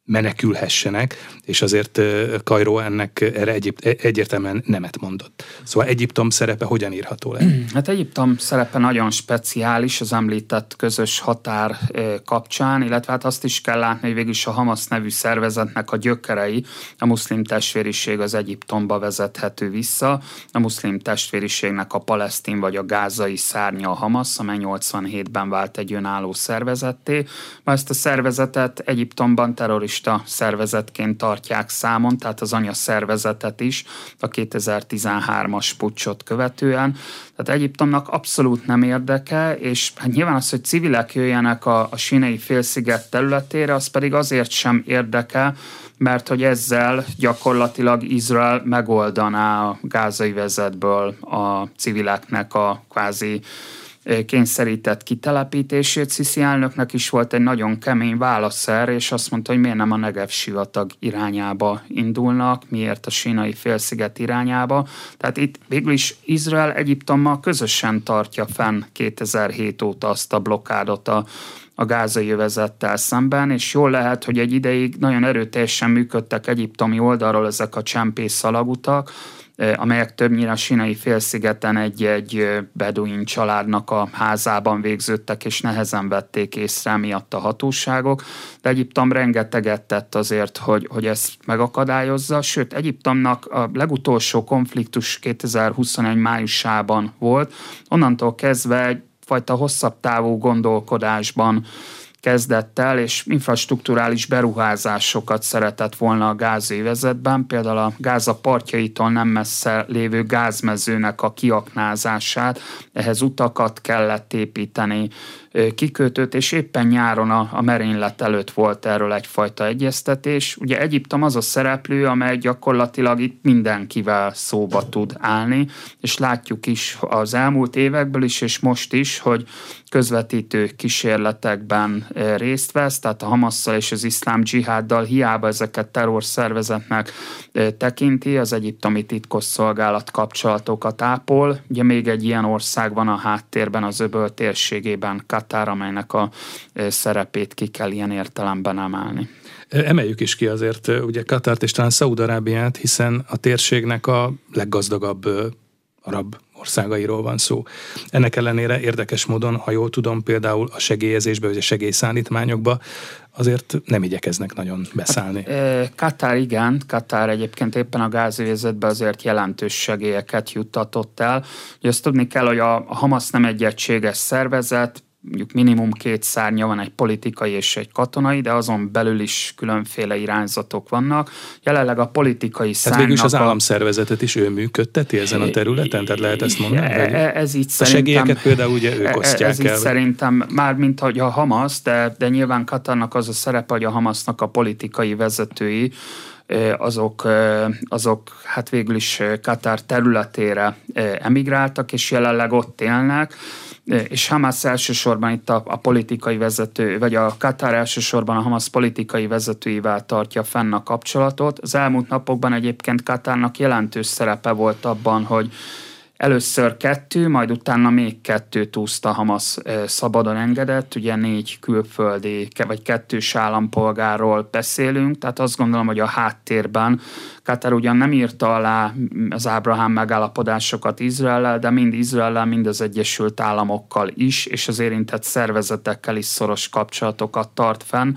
menekülhessenek, és azért Kajró ennek erre egyéb, e, egyértelműen nemet mondott. Szóval Egyiptom szerepe hogyan írható le? Hát Egyiptom szerepe nagyon speciális az említett közös határ kapcsán, illetve hát azt is kell látni, hogy végül is a Hamas nevű szervezetnek a gyökerei, a muszlim testvériség az Egyiptomba vezethető vissza. A muszlim testvériségnek a palesztin vagy a gázai szárnya a Hamas, amely 87-ben vált egy önálló szervezetté. Ma ezt a szervezetet Egyiptomban terrorista terrorista szervezetként tartják számon, tehát az anya szervezetet is a 2013-as pucsot követően. Tehát Egyiptomnak abszolút nem érdeke, és hát nyilván az, hogy civilek jöjjenek a, a sinei félsziget területére, az pedig azért sem érdeke, mert hogy ezzel gyakorlatilag Izrael megoldaná a gázai vezetből a civileknek a kvázi kényszerített kitelepítését. Sziszi elnöknek is volt egy nagyon kemény válasz és azt mondta, hogy miért nem a Negev sivatag irányába indulnak, miért a sínai félsziget irányába. Tehát itt végül is Izrael Egyiptommal közösen tartja fenn 2007 óta azt a blokkádot a a gázai övezettel szemben, és jól lehet, hogy egy ideig nagyon erőteljesen működtek egyiptomi oldalról ezek a csempész szalagutak, amelyek többnyire a sinai félszigeten egy-egy beduin családnak a házában végződtek, és nehezen vették észre miatt a hatóságok. De Egyiptom rengeteget tett azért, hogy, hogy ezt megakadályozza, sőt Egyiptomnak a legutolsó konfliktus 2021 májusában volt, onnantól kezdve egyfajta hosszabb távú gondolkodásban kezdett el, és infrastruktúrális beruházásokat szeretett volna a gázévezetben, például a Gáza partjaitól nem messze lévő gázmezőnek a kiaknázását, ehhez utakat kellett építeni, kikötőt, és éppen nyáron a, a merénylet előtt volt erről egyfajta egyeztetés. Ugye Egyiptom az a szereplő, amely gyakorlatilag itt mindenkivel szóba tud állni, és látjuk is az elmúlt évekből is, és most is, hogy közvetítő kísérletekben részt vesz, tehát a Hamasszal és az iszlám dzsiháddal hiába ezeket terrorszervezetnek tekinti, az egyiptomi titkosszolgálat kapcsolatokat ápol. Ugye még egy ilyen ország van a háttérben, az öböl térségében, Katár, amelynek a szerepét ki kell ilyen értelemben emelni. Emeljük is ki azért ugye Katárt és talán Szaúd-Arábiát, hiszen a térségnek a leggazdagabb arab országairól van szó. Ennek ellenére érdekes módon, ha jól tudom, például a segélyezésbe, vagy a segélyszállítmányokba azért nem igyekeznek nagyon beszállni. Hát, Katár igen, Katár egyébként éppen a gázövezetben azért jelentős segélyeket juttatott el. Ugye azt tudni kell, hogy a Hamas nem egy egységes szervezet, mondjuk minimum két szárnya van, egy politikai és egy katonai, de azon belül is különféle irányzatok vannak. Jelenleg a politikai szárnynak... Hát végülis az államszervezetet is ő működteti ezen a területen, tehát lehet ezt mondani? E, e, ez így a segélyeket például ugye ők e, osztják ez el. Így szerintem, már mint hogy a Hamas, de, de nyilván Katarnak az a szerepe, hogy a Hamasnak a politikai vezetői, azok, azok hát végül is Katar területére emigráltak, és jelenleg ott élnek és Hamas elsősorban itt a, a politikai vezető, vagy a Katar elsősorban a Hamas politikai vezetőivel tartja fenn a kapcsolatot. Az elmúlt napokban egyébként Katárnak jelentős szerepe volt abban, hogy Először kettő, majd utána még kettő úszta Hamas szabadon engedett, ugye négy külföldi, vagy kettős állampolgárról beszélünk, tehát azt gondolom, hogy a háttérben Katar ugyan nem írta alá az Ábrahám megállapodásokat Izraellel, de mind Izraellel, mind az Egyesült Államokkal is, és az érintett szervezetekkel is szoros kapcsolatokat tart fenn,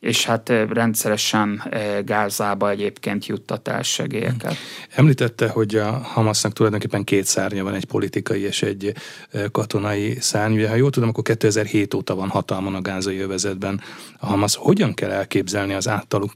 és hát rendszeresen Gázába egyébként juttatás segélyeket. Említette, hogy a Hamasnak tulajdonképpen két szárnya van, egy politikai és egy katonai szárny. Ugye, ha jól tudom, akkor 2007 óta van hatalmon a gázai övezetben a Hamas. Hogyan kell elképzelni az általuk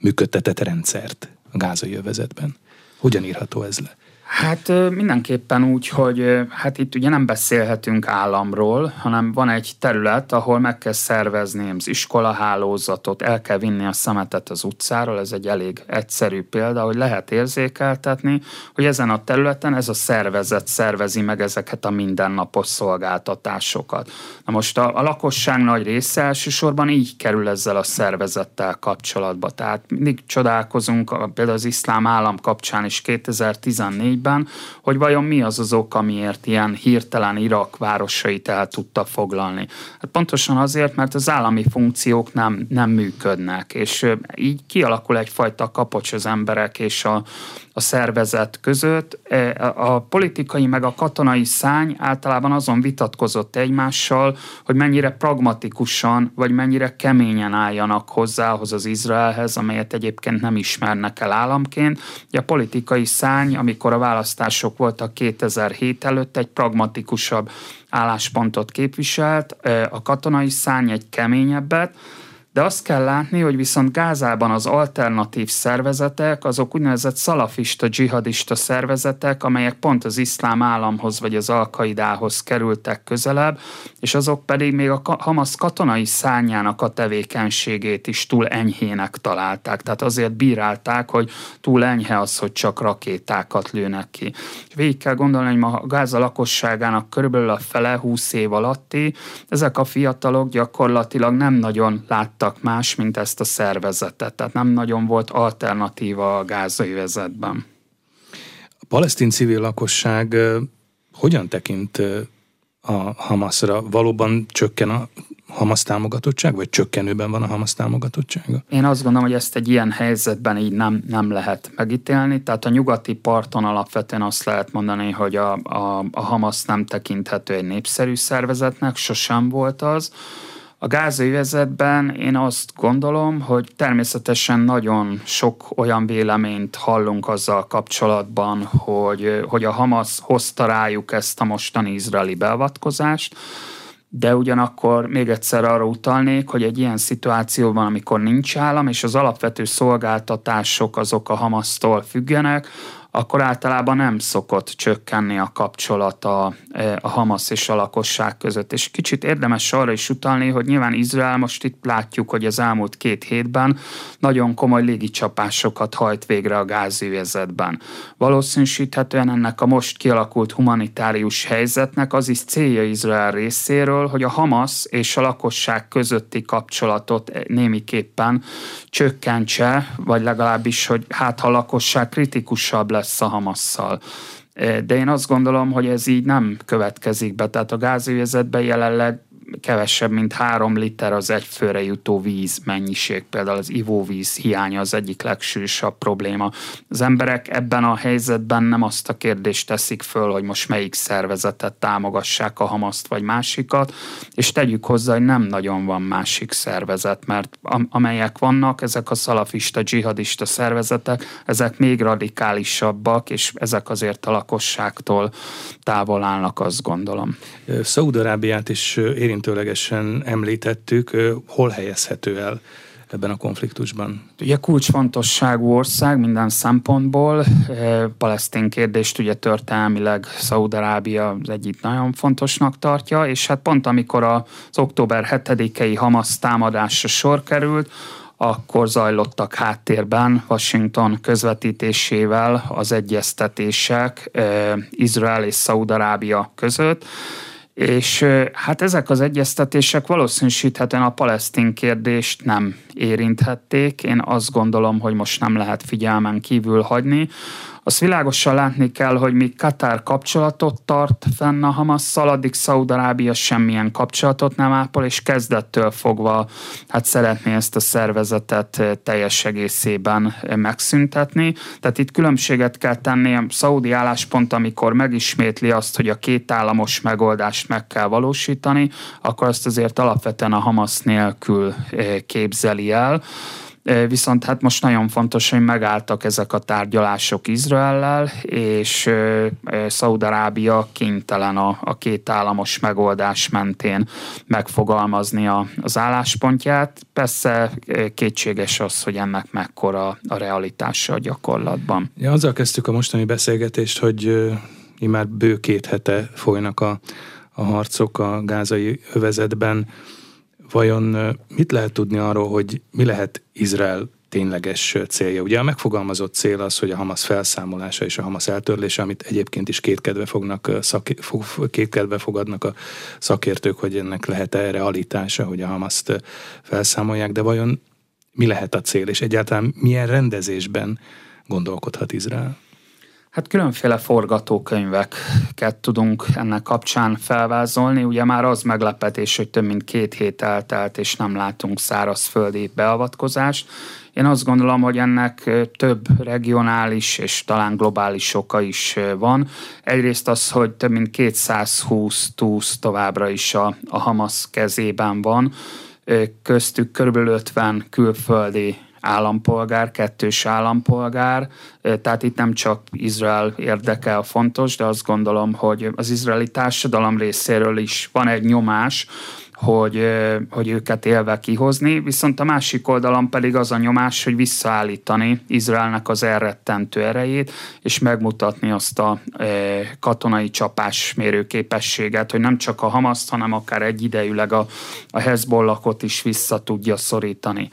működtetett rendszert a gázai övezetben? Hogyan írható ez le? Hát mindenképpen úgy, hogy hát itt ugye nem beszélhetünk államról, hanem van egy terület, ahol meg kell szervezni az iskolahálózatot, el kell vinni a szemetet az utcáról, ez egy elég egyszerű példa, hogy lehet érzékeltetni, hogy ezen a területen ez a szervezet szervezi meg ezeket a mindennapos szolgáltatásokat. Na most a, a lakosság nagy része elsősorban így kerül ezzel a szervezettel kapcsolatba. Tehát mindig csodálkozunk, például az iszlám állam kapcsán is 2014 2004-ben, hogy vajon mi az az ok, amiért ilyen hirtelen Irak városait el tudta foglalni. Hát pontosan azért, mert az állami funkciók nem, nem működnek, és így kialakul egyfajta kapocs az emberek és a, a szervezet között. E, a politikai meg a katonai szány általában azon vitatkozott egymással, hogy mennyire pragmatikusan, vagy mennyire keményen álljanak hozzá ahhoz az Izraelhez, amelyet egyébként nem ismernek el államként. a politikai szány, amikor a választások voltak 2007 előtt, egy pragmatikusabb álláspontot képviselt, e, a katonai szány egy keményebbet, de azt kell látni, hogy viszont Gázában az alternatív szervezetek, azok úgynevezett szalafista, dzsihadista szervezetek, amelyek pont az iszlám államhoz vagy az alkaidához kerültek közelebb, és azok pedig még a Hamas katonai szányának a tevékenységét is túl enyhének találták. Tehát azért bírálták, hogy túl enyhe az, hogy csak rakétákat lőnek ki. Végig kell gondolni, hogy ma Gáza lakosságának körülbelül a fele 20 év alatti, ezek a fiatalok gyakorlatilag nem nagyon látták láttak más, mint ezt a szervezetet. Tehát nem nagyon volt alternatíva a gázai vezetben. A palesztin civil lakosság hogyan tekint a Hamasra? Valóban csökken a Hamas támogatottság, vagy csökkenőben van a Hamas támogatottsága? Én azt gondolom, hogy ezt egy ilyen helyzetben így nem, nem lehet megítélni. Tehát a nyugati parton alapvetően azt lehet mondani, hogy a, a, a Hamas nem tekinthető egy népszerű szervezetnek, sosem volt az. A gázövezetben én azt gondolom, hogy természetesen nagyon sok olyan véleményt hallunk azzal kapcsolatban, hogy, hogy a Hamas hozta rájuk ezt a mostani izraeli beavatkozást, de ugyanakkor még egyszer arra utalnék, hogy egy ilyen szituációban, amikor nincs állam, és az alapvető szolgáltatások azok a Hamasztól függenek, akkor általában nem szokott csökkenni a kapcsolata e, a Hamas és a lakosság között. És kicsit érdemes arra is utalni, hogy nyilván Izrael most itt látjuk, hogy az elmúlt két hétben nagyon komoly légicsapásokat hajt végre a gázűvezetben. Valószínűsíthetően ennek a most kialakult humanitárius helyzetnek az is célja Izrael részéről, hogy a Hamas és a lakosság közötti kapcsolatot némiképpen csökkentse, vagy legalábbis, hogy hát ha a lakosság kritikusabb lesz lesz a Hamasszal. De én azt gondolom, hogy ez így nem következik be. Tehát a gázüvezetben jelenleg kevesebb, mint három liter az egy főre jutó víz mennyiség, például az ivóvíz hiánya az egyik legsűrűsabb probléma. Az emberek ebben a helyzetben nem azt a kérdést teszik föl, hogy most melyik szervezetet támogassák a Hamaszt vagy másikat, és tegyük hozzá, hogy nem nagyon van másik szervezet, mert amelyek vannak, ezek a szalafista, dzsihadista szervezetek, ezek még radikálisabbak, és ezek azért a lakosságtól távol állnak, azt gondolom. Szaudarábiát is érint érintőlegesen említettük, hol helyezhető el ebben a konfliktusban? Ugye kulcsfontosságú ország minden szempontból. Palesztin kérdést ugye történelmileg Szaudarábia az egyik nagyon fontosnak tartja, és hát pont amikor az október 7-i Hamas támadásra sor került, akkor zajlottak háttérben Washington közvetítésével az egyeztetések Izrael és Szaudarábia között, és hát ezek az egyeztetések valószínűsíthetően a palesztin kérdést nem érinthették. Én azt gondolom, hogy most nem lehet figyelmen kívül hagyni. Azt világosan látni kell, hogy míg Katár kapcsolatot tart fenn a Hamasszal, addig Szaudarábia semmilyen kapcsolatot nem ápol, és kezdettől fogva hát szeretné ezt a szervezetet teljes egészében megszüntetni. Tehát itt különbséget kell tenni a szaudi álláspont, amikor megismétli azt, hogy a két államos megoldást meg kell valósítani, akkor azt azért alapvetően a Hamas nélkül képzeli el. Viszont hát most nagyon fontos, hogy megálltak ezek a tárgyalások Izraellel, és Szaudarábia kénytelen a, a két államos megoldás mentén megfogalmazni a, az álláspontját. Persze kétséges az, hogy ennek mekkora a realitása a gyakorlatban. Ja, azzal kezdtük a mostani beszélgetést, hogy már bő két hete folynak a, a harcok a gázai övezetben. Vajon mit lehet tudni arról, hogy mi lehet Izrael tényleges célja? Ugye a megfogalmazott cél az, hogy a Hamas felszámolása és a Hamas eltörlése, amit egyébként is kétkedve, fognak, szak, kétkedve fogadnak a szakértők, hogy ennek lehet-e realitása, hogy a Hamaszt felszámolják, de vajon mi lehet a cél, és egyáltalán milyen rendezésben gondolkodhat Izrael? Hát különféle forgatókönyveket tudunk ennek kapcsán felvázolni. Ugye már az meglepetés, hogy több mint két hét eltelt, és nem látunk szárazföldi beavatkozást. Én azt gondolom, hogy ennek több regionális és talán globális oka is van. Egyrészt az, hogy több mint 220 túsz továbbra is a, a Hamas kezében van, köztük körülbelül 50 külföldi állampolgár, kettős állampolgár, tehát itt nem csak Izrael érdeke a fontos, de azt gondolom, hogy az izraeli társadalom részéről is van egy nyomás, hogy, hogy őket élve kihozni, viszont a másik oldalon pedig az a nyomás, hogy visszaállítani Izraelnek az elrettentő erejét, és megmutatni azt a katonai csapásmérő képességet, hogy nem csak a Hamaszt, hanem akár egyidejűleg a, a Hezbollahot is vissza tudja szorítani.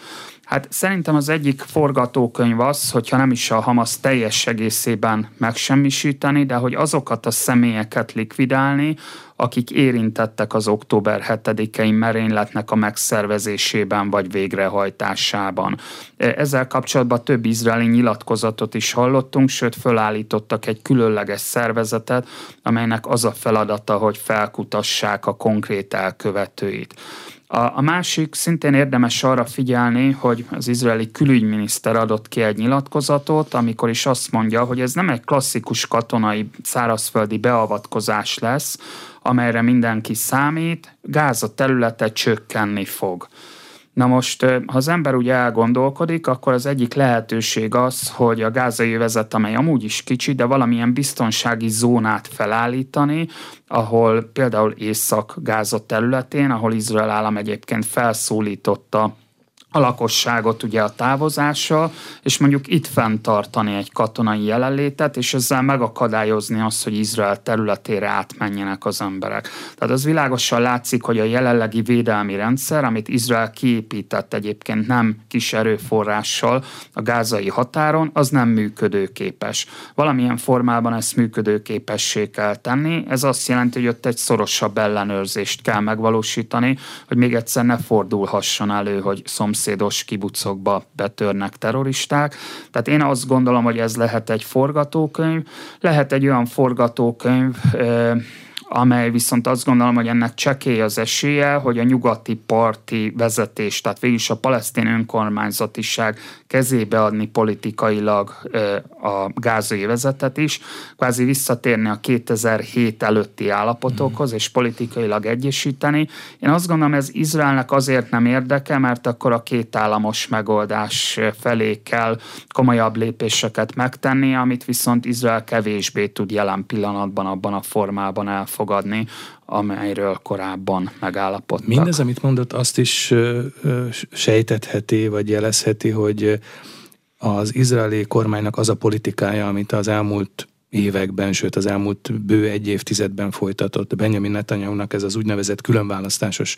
Hát szerintem az egyik forgatókönyv az, hogyha nem is a Hamas teljes egészében megsemmisíteni, de hogy azokat a személyeket likvidálni, akik érintettek az október 7-i merényletnek a megszervezésében vagy végrehajtásában. Ezzel kapcsolatban több izraeli nyilatkozatot is hallottunk, sőt fölállítottak egy különleges szervezetet, amelynek az a feladata, hogy felkutassák a konkrét elkövetőit. A, a másik szintén érdemes arra figyelni, hogy az izraeli külügyminiszter adott ki egy nyilatkozatot, amikor is azt mondja, hogy ez nem egy klasszikus katonai szárazföldi beavatkozás lesz, amelyre mindenki számít, Gáza területe csökkenni fog. Na most, ha az ember úgy elgondolkodik, akkor az egyik lehetőség az, hogy a gázai vezet, amely amúgy is kicsi, de valamilyen biztonsági zónát felállítani, ahol például Észak-Gáza területén, ahol Izrael állam egyébként felszólította a lakosságot ugye a távozással, és mondjuk itt fenntartani egy katonai jelenlétet, és ezzel megakadályozni azt, hogy Izrael területére átmenjenek az emberek. Tehát az világosan látszik, hogy a jelenlegi védelmi rendszer, amit Izrael kiépített egyébként nem kis erőforrással a gázai határon, az nem működőképes. Valamilyen formában ezt működőképessé kell tenni. Ez azt jelenti, hogy ott egy szorosabb ellenőrzést kell megvalósítani, hogy még egyszer ne fordulhasson elő, hogy szomszéd szomszédos kibucokba betörnek terroristák. Tehát én azt gondolom, hogy ez lehet egy forgatókönyv, lehet egy olyan forgatókönyv, amely viszont azt gondolom, hogy ennek csekély az esélye, hogy a nyugati parti vezetés, tehát végül is a palesztin önkormányzatiság kezébe adni politikailag a gázai vezetet is, kvázi visszatérni a 2007 előtti állapotokhoz, és politikailag egyesíteni. Én azt gondolom, ez Izraelnek azért nem érdeke, mert akkor a két államos megoldás felé kell komolyabb lépéseket megtenni, amit viszont Izrael kevésbé tud jelen pillanatban abban a formában elfogadni amelyről korábban megállapodtak. Mindez, amit mondott, azt is sejtetheti, vagy jelezheti, hogy az izraeli kormánynak az a politikája, amit az elmúlt években, sőt az elmúlt bő egy évtizedben folytatott Benjamin Netanyahu-nak ez az úgynevezett különválasztásos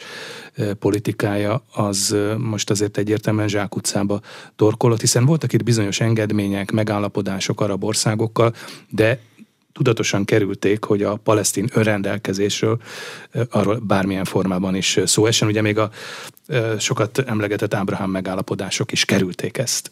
politikája, az most azért egyértelműen zsákutcába torkolott, hiszen voltak itt bizonyos engedmények, megállapodások arab országokkal, de tudatosan kerülték, hogy a palesztin önrendelkezésről arról bármilyen formában is szó essen. Ugye még a sokat emlegetett Ábrahám megállapodások is kerülték ezt.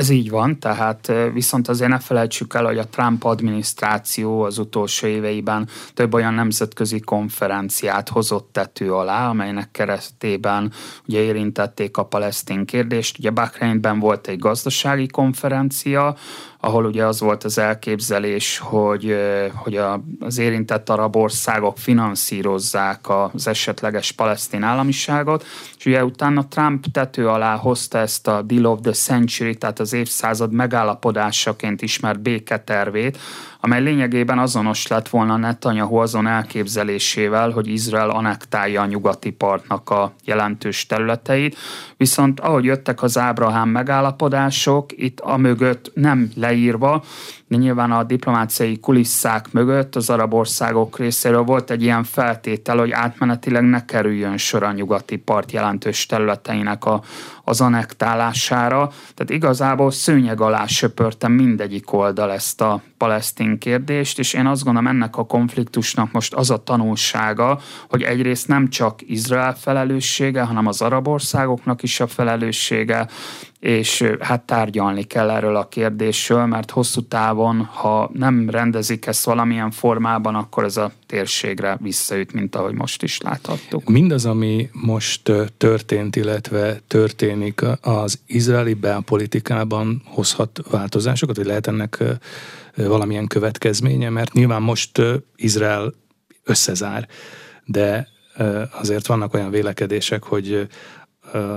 Ez így van, tehát viszont azért ne felejtsük el, hogy a Trump adminisztráció az utolsó éveiben több olyan nemzetközi konferenciát hozott tető alá, amelynek keretében ugye érintették a palesztin kérdést. Ugye Bahreinben volt egy gazdasági konferencia, ahol ugye az volt az elképzelés, hogy, hogy az érintett arab országok finanszírozzák az esetleges palesztin államiságot, és ugye utána Trump tető alá hozta ezt a Deal of the Century, tehát az évszázad megállapodásaként ismert béketervét, amely lényegében azonos lett volna Netanyahu azon elképzelésével, hogy Izrael anektálja a nyugati partnak a jelentős területeit, viszont ahogy jöttek az Ábrahám megállapodások, itt a mögött nem leírva, de nyilván a diplomáciai kulisszák mögött az arab országok részéről volt egy ilyen feltétel, hogy átmenetileg ne kerüljön sor a nyugati part jelentős területeinek a, az anektálására. Tehát igazából szőnyeg alá söpörtem mindegyik oldal ezt a palesztin kérdést, és én azt gondolom ennek a konfliktusnak most az a tanulsága, hogy egyrészt nem csak Izrael felelőssége, hanem az arab országoknak is a felelőssége, és hát tárgyalni kell erről a kérdésről, mert hosszú távon, ha nem rendezik ezt valamilyen formában, akkor ez a térségre visszaüt, mint ahogy most is láthattuk. Mindaz, ami most történt, illetve történik az izraeli belpolitikában hozhat változásokat, vagy lehet ennek valamilyen következménye, mert nyilván most Izrael összezár, de azért vannak olyan vélekedések, hogy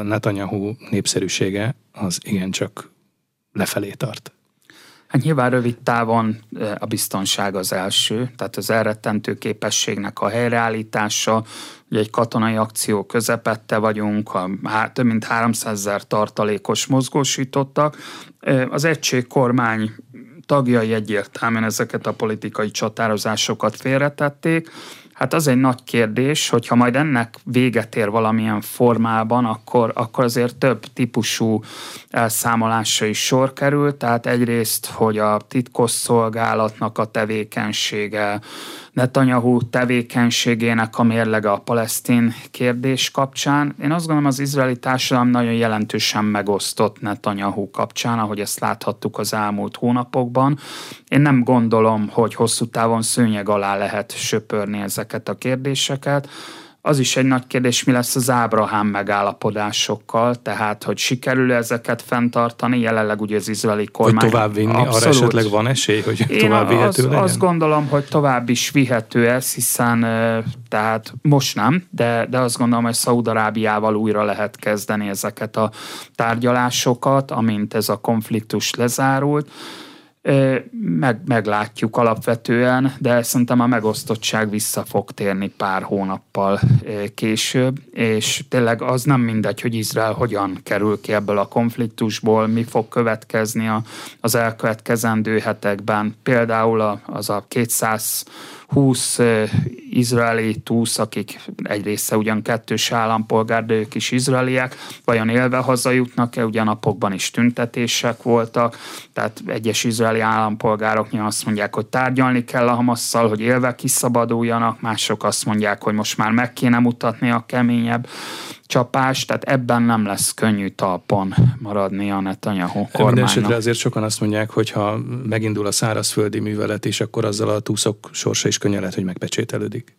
Netanyahu népszerűsége az igencsak lefelé tart. Hát nyilván rövid távon a biztonság az első, tehát az elrettentő képességnek a helyreállítása, ugye egy katonai akció közepette vagyunk, a, több mint 300 ezer tartalékos mozgósítottak. Az egység kormány tagjai egyértelműen ezeket a politikai csatározásokat félretették, Hát az egy nagy kérdés, hogy ha majd ennek véget ér valamilyen formában, akkor, akkor azért több típusú elszámolásra is sor kerül. Tehát egyrészt, hogy a titkosszolgálatnak a tevékenysége, Netanyahu tevékenységének a mérlege a palesztin kérdés kapcsán. Én azt gondolom, az izraeli társadalom nagyon jelentősen megosztott Netanyahu kapcsán, ahogy ezt láthattuk az elmúlt hónapokban. Én nem gondolom, hogy hosszú távon szőnyeg alá lehet söpörni ezeket a kérdéseket az is egy nagy kérdés, mi lesz az Ábrahám megállapodásokkal, tehát hogy sikerül ezeket fenntartani, jelenleg ugye az izraeli kormány... Hogy tovább vinni, abszolút. arra esetleg van esély, hogy Én tovább vihető az, legyen? azt gondolom, hogy tovább is vihető ez, hiszen tehát most nem, de, de azt gondolom, hogy Szaudarábiával újra lehet kezdeni ezeket a tárgyalásokat, amint ez a konfliktus lezárult meg, meglátjuk alapvetően, de szerintem a megosztottság vissza fog térni pár hónappal később, és tényleg az nem mindegy, hogy Izrael hogyan kerül ki ebből a konfliktusból, mi fog következni az elkövetkezendő hetekben. Például az a 200 20 izraeli túsz, akik egy része ugyan kettős állampolgár, de ők is izraeliek, vajon élve hazajutnak-e, ugyan napokban is tüntetések voltak, tehát egyes izraeli állampolgárok azt mondják, hogy tárgyalni kell a Hamasszal, hogy élve kiszabaduljanak, mások azt mondják, hogy most már meg kéne mutatni a keményebb csapás, tehát ebben nem lesz könnyű talpon maradni a Netanyahu kormánynak. Minden azért sokan azt mondják, hogy ha megindul a szárazföldi művelet is, akkor azzal a túszok sorsa is könnyen lehet, hogy megpecsételődik.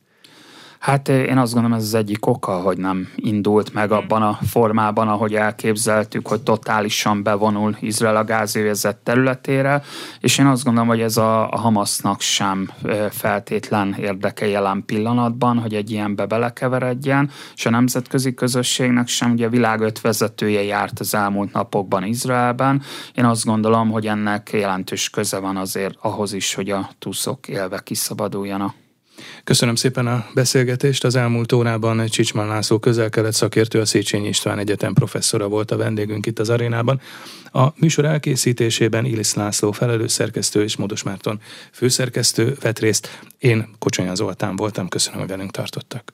Hát eh, én azt gondolom, ez az egyik oka, hogy nem indult meg abban a formában, ahogy elképzeltük, hogy totálisan bevonul Izrael a gázövezet területére, és én azt gondolom, hogy ez a, a Hamasznak sem eh, feltétlen érdeke jelen pillanatban, hogy egy ilyenbe belekeveredjen, és a nemzetközi közösségnek sem, ugye a világ öt vezetője járt az elmúlt napokban Izraelben. Én azt gondolom, hogy ennek jelentős köze van azért ahhoz is, hogy a tuszok élve kiszabaduljanak. Köszönöm szépen a beszélgetést. Az elmúlt órában Csicsman László közel-kelet szakértő, a Széchenyi István Egyetem professzora volt a vendégünk itt az arénában. A műsor elkészítésében Ilisz László felelős szerkesztő és Módos Márton főszerkesztő vett részt. Én Kocsonyán Zoltán voltam, köszönöm, hogy velünk tartottak.